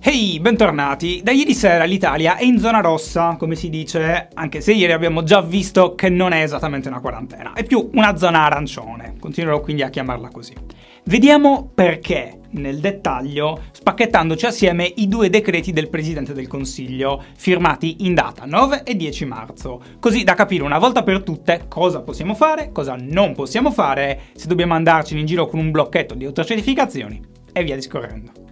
Ehi, bentornati! Da ieri sera l'Italia è in zona rossa, come si dice, anche se ieri abbiamo già visto che non è esattamente una quarantena, è più una zona arancione, continuerò quindi a chiamarla così. Vediamo perché, nel dettaglio, spacchettandoci assieme i due decreti del Presidente del Consiglio, firmati in data 9 e 10 marzo, così da capire una volta per tutte cosa possiamo fare, cosa non possiamo fare, se dobbiamo andarcene in giro con un blocchetto di autocertificazioni e via discorrendo.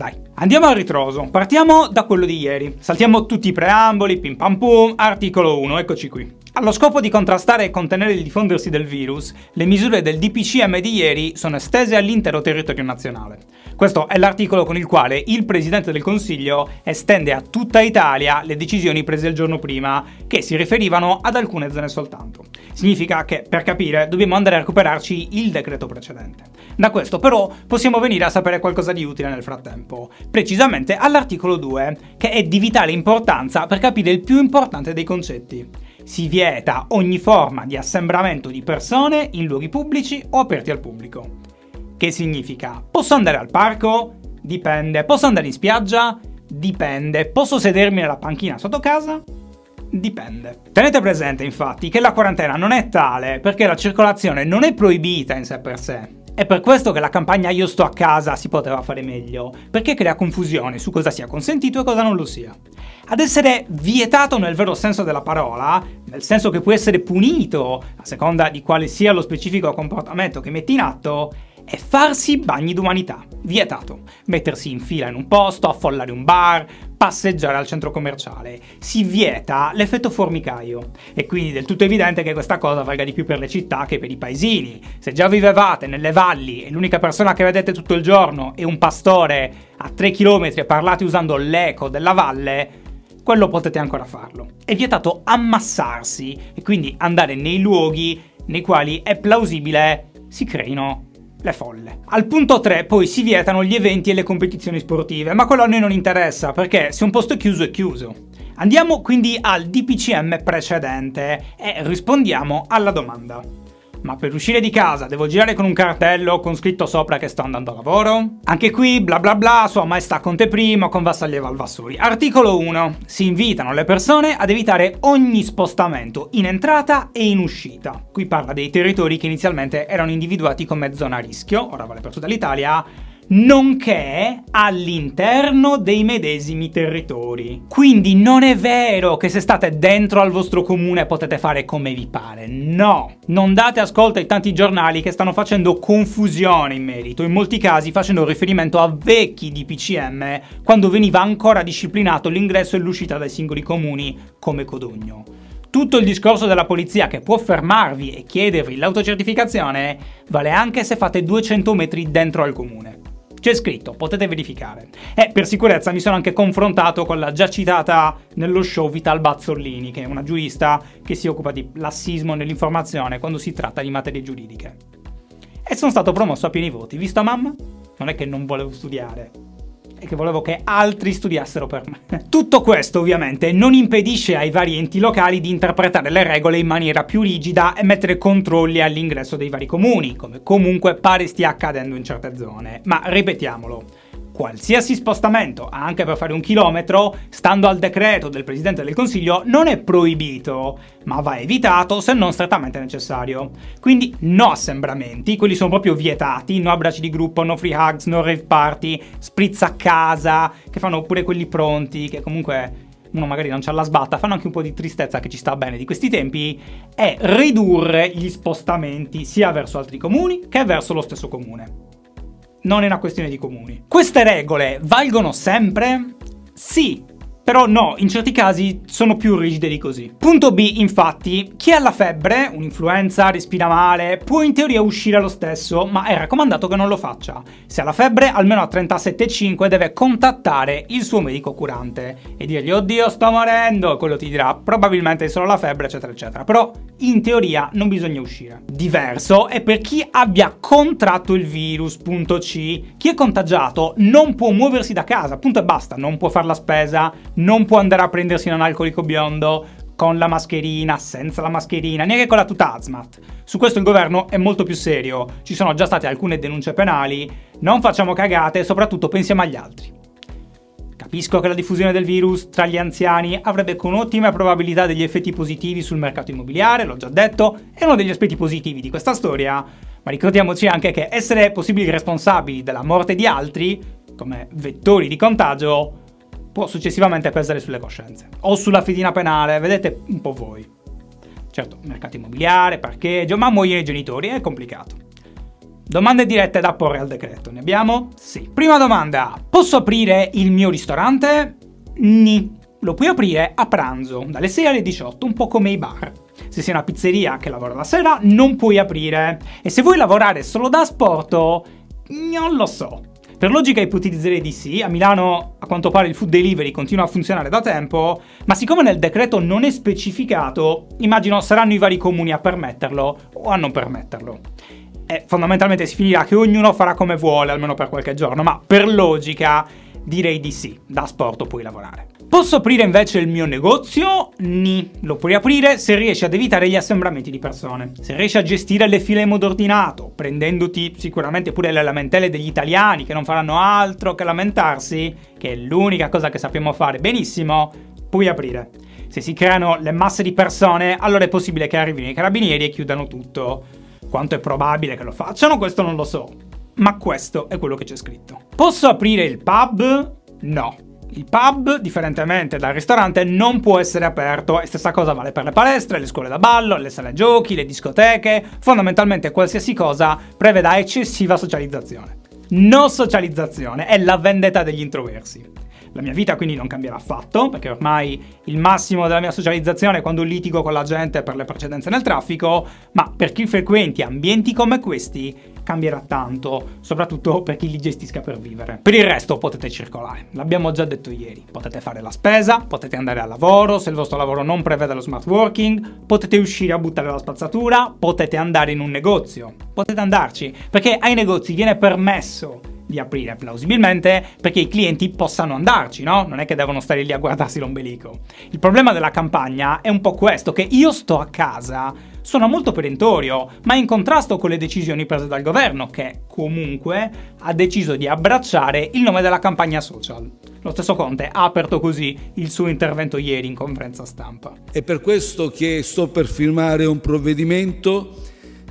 Dai, andiamo al ritroso. Partiamo da quello di ieri. Saltiamo tutti i preamboli, pim pam pum, articolo 1, eccoci qui. Allo scopo di contrastare e contenere il diffondersi del virus, le misure del DPCM di ieri sono estese all'intero territorio nazionale. Questo è l'articolo con il quale il Presidente del Consiglio estende a tutta Italia le decisioni prese il giorno prima, che si riferivano ad alcune zone soltanto. Significa che, per capire, dobbiamo andare a recuperarci il decreto precedente. Da questo però possiamo venire a sapere qualcosa di utile nel frattempo, precisamente all'articolo 2, che è di vitale importanza per capire il più importante dei concetti si vieta ogni forma di assembramento di persone in luoghi pubblici o aperti al pubblico. Che significa? Posso andare al parco? Dipende. Posso andare in spiaggia? Dipende. Posso sedermi nella panchina sotto casa? Dipende. Tenete presente infatti che la quarantena non è tale perché la circolazione non è proibita in sé per sé, è per questo che la campagna Io sto a casa si poteva fare meglio, perché crea confusione su cosa sia consentito e cosa non lo sia. Ad essere vietato nel vero senso della parola, nel senso che può essere punito a seconda di quale sia lo specifico comportamento che metti in atto, è farsi bagni d'umanità. Vietato. Mettersi in fila in un posto, affollare un bar, passeggiare al centro commerciale. Si vieta l'effetto formicaio. E quindi è del tutto evidente che questa cosa valga di più per le città che per i paesini. Se già vivevate nelle valli e l'unica persona che vedete tutto il giorno è un pastore a 3 km e parlate usando l'eco della valle, quello potete ancora farlo. È vietato ammassarsi e quindi andare nei luoghi nei quali è plausibile si creino le folle. Al punto 3 poi si vietano gli eventi e le competizioni sportive, ma quello a noi non interessa perché se un posto è chiuso è chiuso. Andiamo quindi al DPCM precedente e rispondiamo alla domanda. Ma per uscire di casa devo girare con un cartello con scritto sopra che sto andando a lavoro? Anche qui bla bla bla, sua maestà Conte I con Vassallieva Alvassori. Articolo 1. Si invitano le persone ad evitare ogni spostamento in entrata e in uscita. Qui parla dei territori che inizialmente erano individuati come zona a rischio, ora vale per tutta l'Italia, nonché all'interno dei medesimi territori. Quindi non è vero che se state dentro al vostro comune potete fare come vi pare, no. Non date ascolto ai tanti giornali che stanno facendo confusione in merito, in molti casi facendo riferimento a vecchi DPCM quando veniva ancora disciplinato l'ingresso e l'uscita dai singoli comuni come Codogno. Tutto il discorso della polizia che può fermarvi e chiedervi l'autocertificazione vale anche se fate 200 metri dentro al comune. C'è scritto, potete verificare. E per sicurezza mi sono anche confrontato con la già citata nello show Vital Bazzolini, che è una giurista che si occupa di lassismo nell'informazione quando si tratta di materie giuridiche. E sono stato promosso a pieni voti, visto mamma? Non è che non volevo studiare, e che volevo che altri studiassero per me. Tutto questo ovviamente non impedisce ai vari enti locali di interpretare le regole in maniera più rigida e mettere controlli all'ingresso dei vari comuni, come comunque pare stia accadendo in certe zone. Ma ripetiamolo, qualsiasi spostamento, anche per fare un chilometro, stando al decreto del Presidente del Consiglio, non è proibito, ma va evitato se non strettamente necessario. Quindi no assembramenti, quelli sono proprio vietati, no abbracci di gruppo, no free hugs, no rave party, spritz a casa, che fanno pure quelli pronti, che comunque uno magari non c'ha la sbatta, fanno anche un po' di tristezza che ci sta bene di questi tempi, è ridurre gli spostamenti sia verso altri comuni che verso lo stesso comune non è una questione di comuni. Queste regole valgono sempre? Sì, però no, in certi casi sono più rigide di così. Punto B, infatti, chi ha la febbre, un'influenza, respira male, può in teoria uscire lo stesso, ma è raccomandato che non lo faccia. Se ha la febbre, almeno a 37,5 deve contattare il suo medico curante e dirgli oddio sto morendo, quello ti dirà probabilmente è solo la febbre, eccetera, eccetera. Però in teoria non bisogna uscire. Diverso è per chi abbia contratto il virus, punto C. Chi è contagiato non può muoversi da casa, punto e basta, non può fare la spesa, non può andare a prendersi un analcolico biondo con la mascherina, senza la mascherina, neanche con la tuta hazmat. Su questo il governo è molto più serio, ci sono già state alcune denunce penali, non facciamo cagate e soprattutto pensiamo agli altri. Capisco che la diffusione del virus tra gli anziani avrebbe con ottime probabilità degli effetti positivi sul mercato immobiliare, l'ho già detto, è uno degli aspetti positivi di questa storia, ma ricordiamoci anche che essere possibili responsabili della morte di altri, come vettori di contagio, può successivamente pesare sulle coscienze o sulla fedina penale, vedete un po' voi. Certo, mercato immobiliare, parcheggio, ma muoiono i genitori, è complicato. Domande dirette da porre al decreto, ne abbiamo? Sì. Prima domanda, posso aprire il mio ristorante? Ni. Lo puoi aprire a pranzo, dalle 6 alle 18, un po' come i bar. Se sei una pizzeria che lavora la sera, non puoi aprire. E se vuoi lavorare solo da asporto, non lo so. Per logica ipotizzerei di sì, a Milano a quanto pare il food delivery continua a funzionare da tempo, ma siccome nel decreto non è specificato, immagino saranno i vari comuni a permetterlo o a non permetterlo e fondamentalmente si finirà che ognuno farà come vuole, almeno per qualche giorno, ma per logica direi di sì, da sport puoi lavorare. Posso aprire invece il mio negozio? Ni. Lo puoi aprire se riesci ad evitare gli assembramenti di persone. Se riesci a gestire le file in modo ordinato, prendendoti sicuramente pure le lamentele degli italiani che non faranno altro che lamentarsi, che è l'unica cosa che sappiamo fare benissimo, puoi aprire. Se si creano le masse di persone, allora è possibile che arrivino i carabinieri e chiudano tutto. Quanto è probabile che lo facciano, questo non lo so. Ma questo è quello che c'è scritto. Posso aprire il pub? No. Il pub, differentemente dal ristorante, non può essere aperto e stessa cosa vale per le palestre, le scuole da ballo, le sale giochi, le discoteche, fondamentalmente qualsiasi cosa preveda eccessiva socializzazione. No socializzazione, è la vendetta degli introversi. La mia vita quindi non cambierà affatto, perché ormai il massimo della mia socializzazione è quando litigo con la gente per le precedenze nel traffico, ma per chi frequenti ambienti come questi cambierà tanto, soprattutto per chi li gestisca per vivere. Per il resto potete circolare, l'abbiamo già detto ieri. Potete fare la spesa, potete andare al lavoro, se il vostro lavoro non prevede lo smart working, potete uscire a buttare la spazzatura, potete andare in un negozio, potete andarci, perché ai negozi viene permesso di aprire, plausibilmente perché i clienti possano andarci, no? Non è che devono stare lì a guardarsi l'ombelico. Il problema della campagna è un po' questo, che io sto a casa, sono molto perentorio, ma in contrasto con le decisioni prese dal governo, che comunque ha deciso di abbracciare il nome della campagna social. Lo stesso Conte ha aperto così il suo intervento ieri in conferenza stampa. È per questo che sto per firmare un provvedimento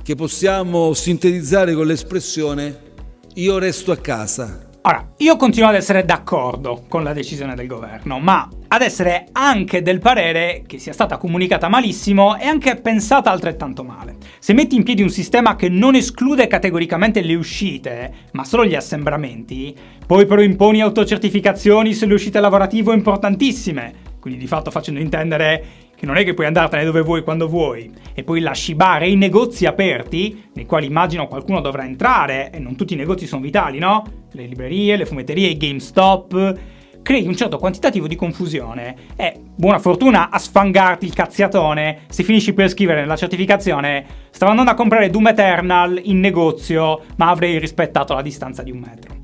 che possiamo sintetizzare con l'espressione io resto a casa. Ora, io continuo ad essere d'accordo con la decisione del governo, ma ad essere anche del parere che sia stata comunicata malissimo e anche pensata altrettanto male. Se metti in piedi un sistema che non esclude categoricamente le uscite, ma solo gli assembramenti, poi però imponi autocertificazioni sulle uscite lavorative importantissime, quindi di fatto facendo intendere che non è che puoi andartene dove vuoi quando vuoi, e poi lasci bar e i negozi aperti, nei quali immagino qualcuno dovrà entrare, e non tutti i negozi sono vitali, no? Le librerie, le fumetterie, i GameStop, crei un certo quantitativo di confusione e buona fortuna a sfangarti il cazziatone se finisci per scrivere nella certificazione stavo andando a comprare Doom Eternal in negozio ma avrei rispettato la distanza di un metro.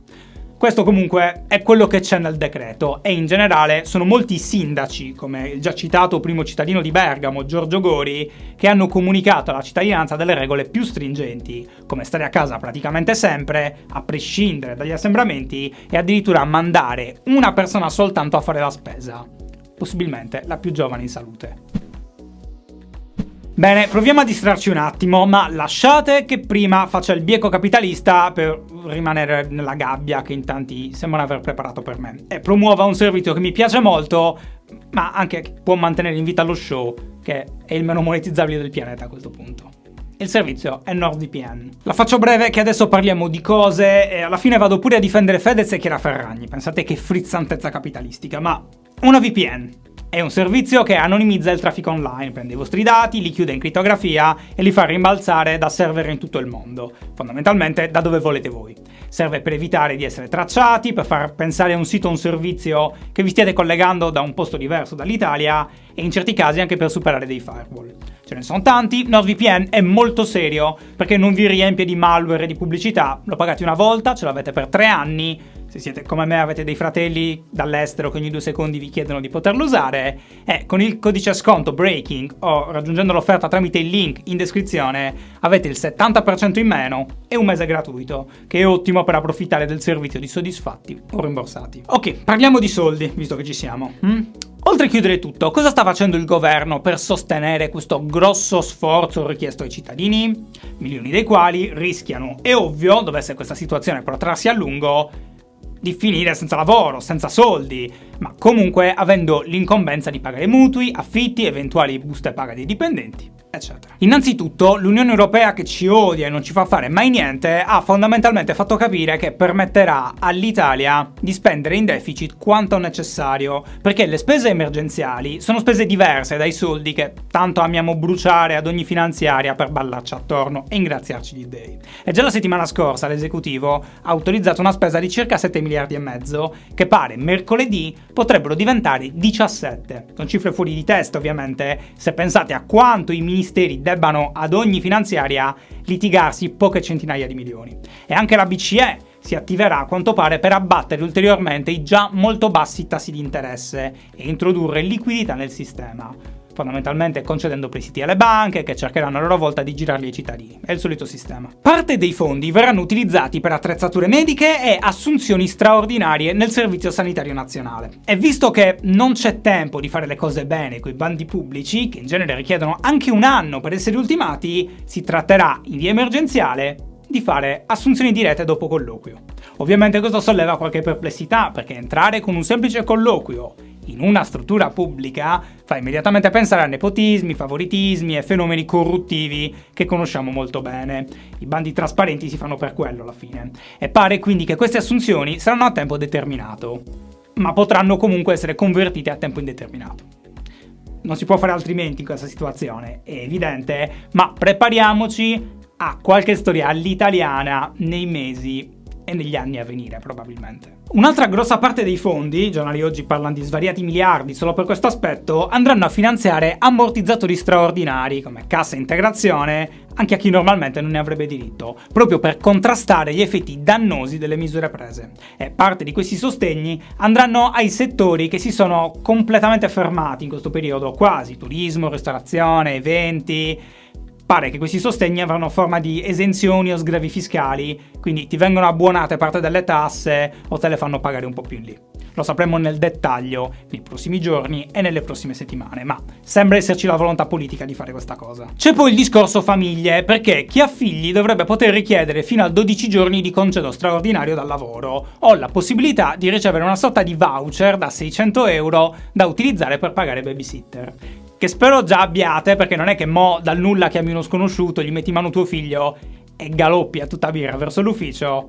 Questo comunque è quello che c'è nel decreto e in generale sono molti sindaci, come il già citato primo cittadino di Bergamo, Giorgio Gori, che hanno comunicato alla cittadinanza delle regole più stringenti, come stare a casa praticamente sempre, a prescindere dagli assembramenti e addirittura mandare una persona soltanto a fare la spesa, possibilmente la più giovane in salute. Bene, proviamo a distrarci un attimo, ma lasciate che prima faccia il bieco capitalista per rimanere nella gabbia che in tanti sembrano aver preparato per me. E promuova un servizio che mi piace molto, ma anche può mantenere in vita lo show, che è il meno monetizzabile del pianeta a questo punto. Il servizio è NordVPN. La faccio breve che adesso parliamo di cose e alla fine vado pure a difendere Fedez e Chiara Ferragni. Pensate che frizzantezza capitalistica, ma una VPN è un servizio che anonimizza il traffico online, prende i vostri dati, li chiude in crittografia e li fa rimbalzare da server in tutto il mondo, fondamentalmente da dove volete voi. Serve per evitare di essere tracciati, per far pensare a un sito o un servizio che vi stiate collegando da un posto diverso dall'Italia e in certi casi anche per superare dei firewall. Ce ne sono tanti, NordVPN è molto serio perché non vi riempie di malware e di pubblicità, lo pagate una volta, ce l'avete per tre anni, se siete come me avete dei fratelli dall'estero che ogni due secondi vi chiedono di poterlo usare, è con il codice sconto Breaking o raggiungendo l'offerta tramite il link in descrizione avete il 70% in meno e un mese gratuito, che è ottimo per approfittare del servizio di soddisfatti o rimborsati. Ok, parliamo di soldi, visto che ci siamo. Hm? Oltre a chiudere tutto, cosa sta facendo il governo per sostenere questo grosso sforzo richiesto ai cittadini? Milioni dei quali rischiano, è ovvio, dovesse questa situazione protrarsi a lungo, di finire senza lavoro, senza soldi, ma comunque avendo l'incombenza di pagare mutui, affitti, eventuali buste paga dei dipendenti eccetera. Innanzitutto, l'Unione Europea che ci odia e non ci fa fare mai niente ha fondamentalmente fatto capire che permetterà all'Italia di spendere in deficit quanto necessario, perché le spese emergenziali sono spese diverse dai soldi che tanto amiamo bruciare ad ogni finanziaria per ballarci attorno e ingraziarci di dei. E già la settimana scorsa l'esecutivo ha autorizzato una spesa di circa 7 miliardi e mezzo, che pare mercoledì potrebbero diventare 17. Sono cifre fuori di testa ovviamente, se pensate a quanto i ministeri debbano ad ogni finanziaria litigarsi poche centinaia di milioni. E anche la BCE si attiverà a quanto pare per abbattere ulteriormente i già molto bassi tassi di interesse e introdurre liquidità nel sistema fondamentalmente concedendo prestiti alle banche che cercheranno a loro volta di girarli ai cittadini. È il solito sistema. Parte dei fondi verranno utilizzati per attrezzature mediche e assunzioni straordinarie nel Servizio Sanitario Nazionale. E visto che non c'è tempo di fare le cose bene con i bandi pubblici, che in genere richiedono anche un anno per essere ultimati, si tratterà in via emergenziale di fare assunzioni dirette dopo colloquio. Ovviamente questo solleva qualche perplessità, perché entrare con un semplice colloquio in una struttura pubblica fa immediatamente pensare a nepotismi, favoritismi e fenomeni corruttivi che conosciamo molto bene. I bandi trasparenti si fanno per quello alla fine. E pare quindi che queste assunzioni saranno a tempo determinato, ma potranno comunque essere convertite a tempo indeterminato. Non si può fare altrimenti in questa situazione, è evidente, ma prepariamoci a qualche storia all'italiana nei mesi e negli anni a venire probabilmente. Un'altra grossa parte dei fondi, i giornali oggi parlano di svariati miliardi solo per questo aspetto, andranno a finanziare ammortizzatori straordinari come cassa integrazione anche a chi normalmente non ne avrebbe diritto, proprio per contrastare gli effetti dannosi delle misure prese. E parte di questi sostegni andranno ai settori che si sono completamente fermati in questo periodo, quasi turismo, ristorazione, eventi, pare che questi sostegni avranno forma di esenzioni o sgravi fiscali, quindi ti vengono abbonate parte delle tasse o te le fanno pagare un po' più in lì. Lo sapremo nel dettaglio nei prossimi giorni e nelle prossime settimane, ma sembra esserci la volontà politica di fare questa cosa. C'è poi il discorso famiglie, perché chi ha figli dovrebbe poter richiedere fino a 12 giorni di congedo straordinario dal lavoro o la possibilità di ricevere una sorta di voucher da 600 euro da utilizzare per pagare babysitter che spero già abbiate, perché non è che mo dal nulla chiami uno sconosciuto, gli metti in mano tuo figlio e galoppi a tutta birra verso l'ufficio.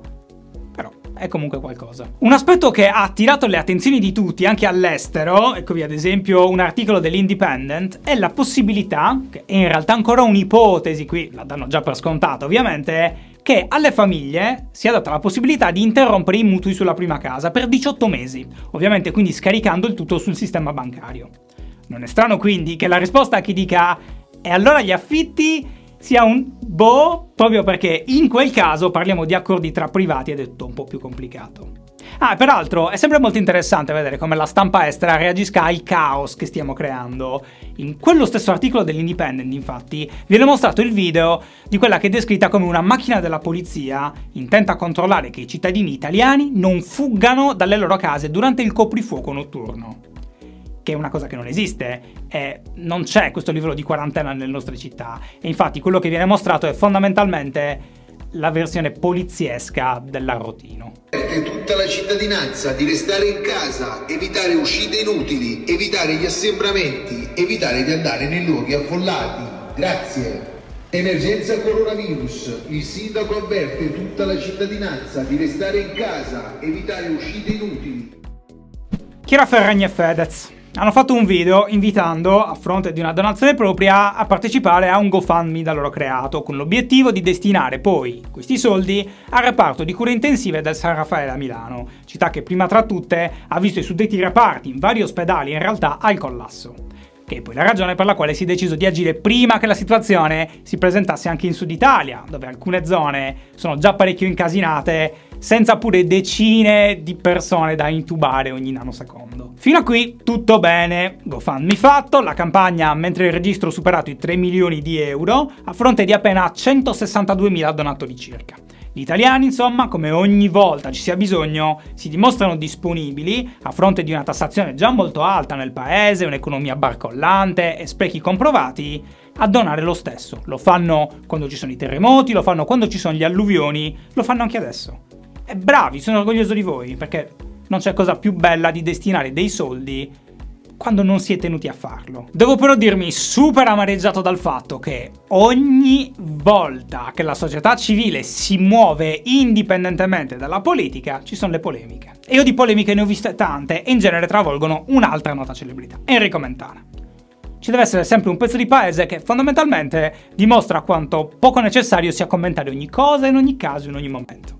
Però è comunque qualcosa. Un aspetto che ha attirato le attenzioni di tutti, anche all'estero, eccovi ad esempio un articolo dell'Independent, è la possibilità, che è in realtà ancora un'ipotesi, qui la danno già per scontata ovviamente, che alle famiglie sia data la possibilità di interrompere i mutui sulla prima casa per 18 mesi, ovviamente quindi scaricando il tutto sul sistema bancario. Non è strano quindi che la risposta a chi dica e allora gli affitti sia un boh, proprio perché in quel caso parliamo di accordi tra privati ed è tutto un po' più complicato. Ah, peraltro è sempre molto interessante vedere come la stampa estera reagisca al caos che stiamo creando. In quello stesso articolo dell'Independent, infatti, viene mostrato il video di quella che è descritta come una macchina della polizia intenta a controllare che i cittadini italiani non fuggano dalle loro case durante il coprifuoco notturno che è una cosa che non esiste, eh, non c'è questo livello di quarantena nelle nostre città e infatti quello che viene mostrato è fondamentalmente la versione poliziesca dell'arrotino. Tutta la cittadinanza di restare in casa, evitare uscite inutili, evitare gli assembramenti, evitare di andare nei luoghi affollati. Grazie. Emergenza coronavirus. Il sindaco avverte tutta la cittadinanza di restare in casa, evitare uscite inutili. Chiara Ferragni e Fedez hanno fatto un video invitando, a fronte di una donazione propria, a partecipare a un GoFundMe da loro creato, con l'obiettivo di destinare poi questi soldi al reparto di cure intensive del San Raffaele a Milano, città che prima tra tutte ha visto i suddetti reparti in vari ospedali in realtà al collasso che è poi la ragione per la quale si è deciso di agire prima che la situazione si presentasse anche in Sud Italia, dove alcune zone sono già parecchio incasinate senza pure decine di persone da intubare ogni nanosecondo. Fino a qui tutto bene, GoFundMe fatto, la campagna mentre il registro ha superato i 3 milioni di euro a fronte di appena 162 mila donatori circa. Gli italiani, insomma, come ogni volta ci sia bisogno, si dimostrano disponibili, a fronte di una tassazione già molto alta nel paese, un'economia barcollante e sprechi comprovati, a donare lo stesso. Lo fanno quando ci sono i terremoti, lo fanno quando ci sono gli alluvioni, lo fanno anche adesso. E bravi, sono orgoglioso di voi, perché non c'è cosa più bella di destinare dei soldi quando non si è tenuti a farlo. Devo però dirmi super amareggiato dal fatto che ogni volta che la società civile si muove indipendentemente dalla politica ci sono le polemiche. E io di polemiche ne ho viste tante e in genere travolgono un'altra nota celebrità, Enrico Mentana. Ci deve essere sempre un pezzo di paese che fondamentalmente dimostra quanto poco necessario sia commentare ogni cosa in ogni caso in ogni momento.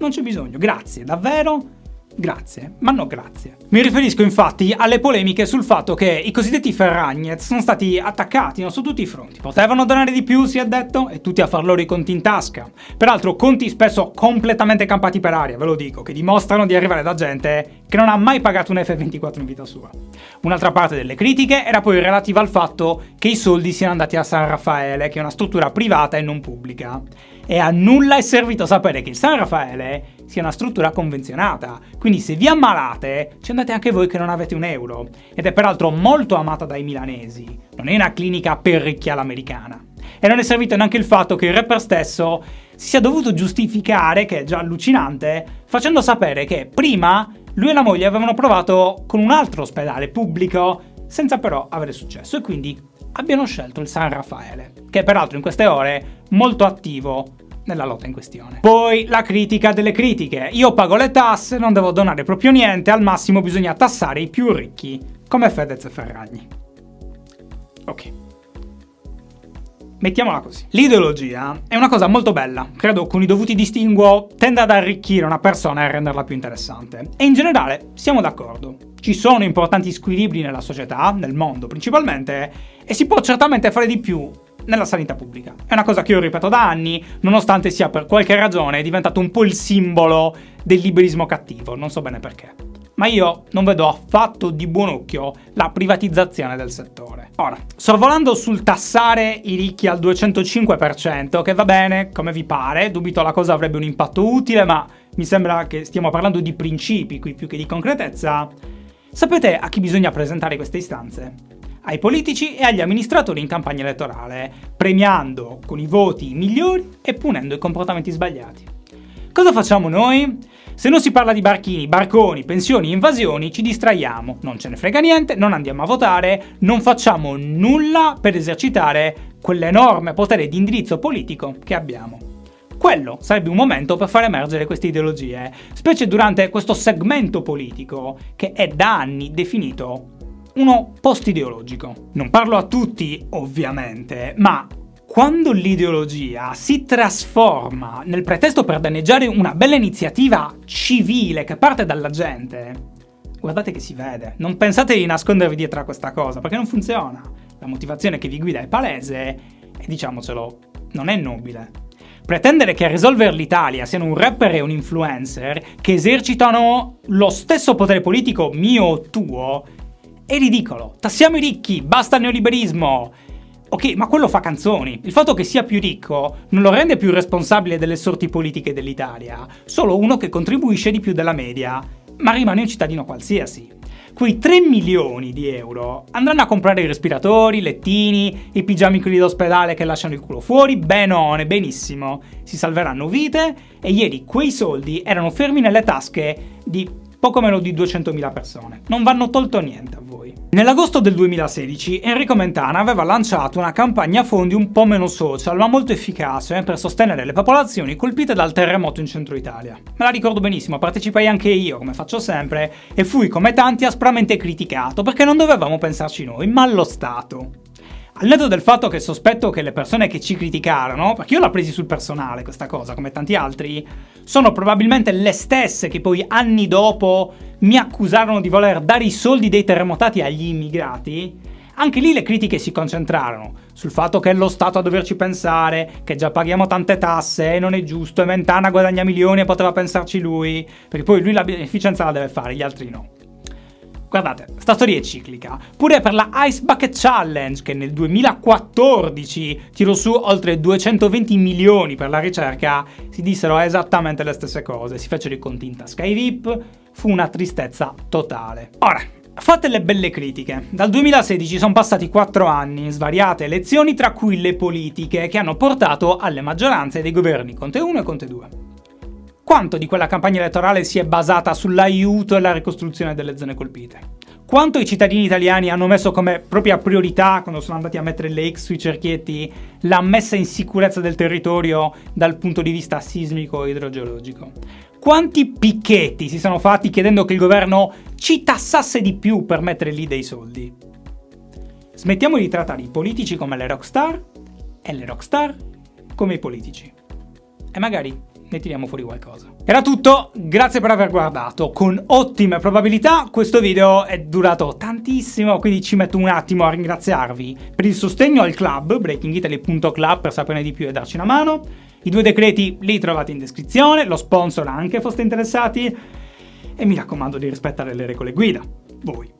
Non c'è bisogno, grazie, davvero Grazie, ma no grazie. Mi riferisco infatti alle polemiche sul fatto che i cosiddetti Ferragnez sono stati attaccati no, su tutti i fronti. Potevano donare di più, si è detto, e tutti a far loro i conti in tasca. Peraltro conti spesso completamente campati per aria, ve lo dico, che dimostrano di arrivare da gente che non ha mai pagato un F24 in vita sua. Un'altra parte delle critiche era poi relativa al fatto che i soldi siano andati a San Raffaele, che è una struttura privata e non pubblica. E a nulla è servito sapere che il San Raffaele sia una struttura convenzionata. Quindi se vi ammalate, ci andate anche voi che non avete un euro. Ed è peraltro molto amata dai milanesi. Non è una clinica per ricchi all'americana. E non è servito neanche il fatto che il rapper stesso si sia dovuto giustificare, che è già allucinante, facendo sapere che prima lui e la moglie avevano provato con un altro ospedale pubblico, senza però avere successo, e quindi abbiano scelto il San Raffaele, che è peraltro in queste ore molto attivo nella lotta in questione. Poi la critica delle critiche. Io pago le tasse, non devo donare proprio niente, al massimo bisogna tassare i più ricchi, come Fedez e Ferragni. Ok. Mettiamola così. L'ideologia è una cosa molto bella, credo con i dovuti distinguo tende ad arricchire una persona e a renderla più interessante. E in generale siamo d'accordo. Ci sono importanti squilibri nella società, nel mondo principalmente, e si può certamente fare di più nella sanità pubblica. È una cosa che io ripeto da anni, nonostante sia per qualche ragione diventato un po' il simbolo del liberismo cattivo, non so bene perché. Ma io non vedo affatto di buon occhio la privatizzazione del settore. Ora, sorvolando sul tassare i ricchi al 205%, che va bene, come vi pare, dubito la cosa avrebbe un impatto utile, ma mi sembra che stiamo parlando di principi qui più che di concretezza. Sapete a chi bisogna presentare queste istanze? ai politici e agli amministratori in campagna elettorale, premiando con i voti i migliori e punendo i comportamenti sbagliati. Cosa facciamo noi? Se non si parla di barchini, barconi, pensioni, invasioni, ci distraiamo, non ce ne frega niente, non andiamo a votare, non facciamo nulla per esercitare quell'enorme potere di indirizzo politico che abbiamo. Quello sarebbe un momento per far emergere queste ideologie, specie durante questo segmento politico che è da anni definito uno post-ideologico. Non parlo a tutti, ovviamente, ma quando l'ideologia si trasforma nel pretesto per danneggiare una bella iniziativa civile che parte dalla gente, guardate che si vede. Non pensate di nascondervi dietro a questa cosa, perché non funziona. La motivazione che vi guida è palese e diciamocelo, non è nobile. Pretendere che a risolvere l'Italia siano un rapper e un influencer che esercitano lo stesso potere politico mio o tuo è ridicolo. Tassiamo i ricchi, basta il neoliberismo. Ok, ma quello fa canzoni. Il fatto che sia più ricco non lo rende più responsabile delle sorti politiche dell'Italia, solo uno che contribuisce di più della media, ma rimane un cittadino qualsiasi. Quei 3 milioni di euro andranno a comprare i respiratori, i lettini, i pigiami quelli d'ospedale che lasciano il culo fuori, benone, benissimo. Si salveranno vite e ieri quei soldi erano fermi nelle tasche di poco meno di 200.000 persone. Non vanno tolto niente a voi. Nell'agosto del 2016 Enrico Mentana aveva lanciato una campagna a fondi un po' meno social ma molto efficace per sostenere le popolazioni colpite dal terremoto in centro Italia. Me la ricordo benissimo, partecipai anche io, come faccio sempre, e fui come tanti aspramente criticato perché non dovevamo pensarci noi, ma lo Stato. Al netto del fatto che sospetto che le persone che ci criticarono, perché io l'ho presi sul personale questa cosa, come tanti altri, sono probabilmente le stesse che poi anni dopo mi accusarono di voler dare i soldi dei terremotati agli immigrati, Anche lì le critiche si concentrarono sul fatto che è lo Stato a doverci pensare, che già paghiamo tante tasse e non è giusto, e Mentana guadagna milioni e poteva pensarci lui, perché poi lui la beneficenza la deve fare, gli altri no. Guardate, sta storia è ciclica. Pure per la Ice Bucket Challenge, che nel 2014 tirò su oltre 220 milioni per la ricerca, si dissero esattamente le stesse cose. Si fecero i conti in tasca ai VIP, fu una tristezza totale. Ora, Fate le belle critiche. Dal 2016 sono passati 4 anni, svariate elezioni, tra cui le politiche, che hanno portato alle maggioranze dei governi Conte 1 e Conte 2. Quanto di quella campagna elettorale si è basata sull'aiuto e la ricostruzione delle zone colpite? Quanto i cittadini italiani hanno messo come propria priorità, quando sono andati a mettere le X sui cerchietti, la messa in sicurezza del territorio dal punto di vista sismico e idrogeologico? Quanti picchetti si sono fatti chiedendo che il governo ci tassasse di più per mettere lì dei soldi? Smettiamo di trattare i politici come le rockstar e le rockstar come i politici. E magari ne tiriamo fuori qualcosa. Era tutto, grazie per aver guardato. Con ottime probabilità questo video è durato tantissimo, quindi ci metto un attimo a ringraziarvi per il sostegno al club, breakingitaly.club per saperne di più e darci una mano. I due decreti li trovate in descrizione, lo sponsor anche foste interessati. E mi raccomando di rispettare le regole guida. Voi.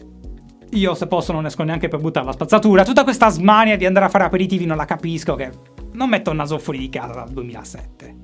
Io se posso non esco neanche per buttare la spazzatura. Tutta questa smania di andare a fare aperitivi non la capisco che non metto il naso fuori di casa dal 2007.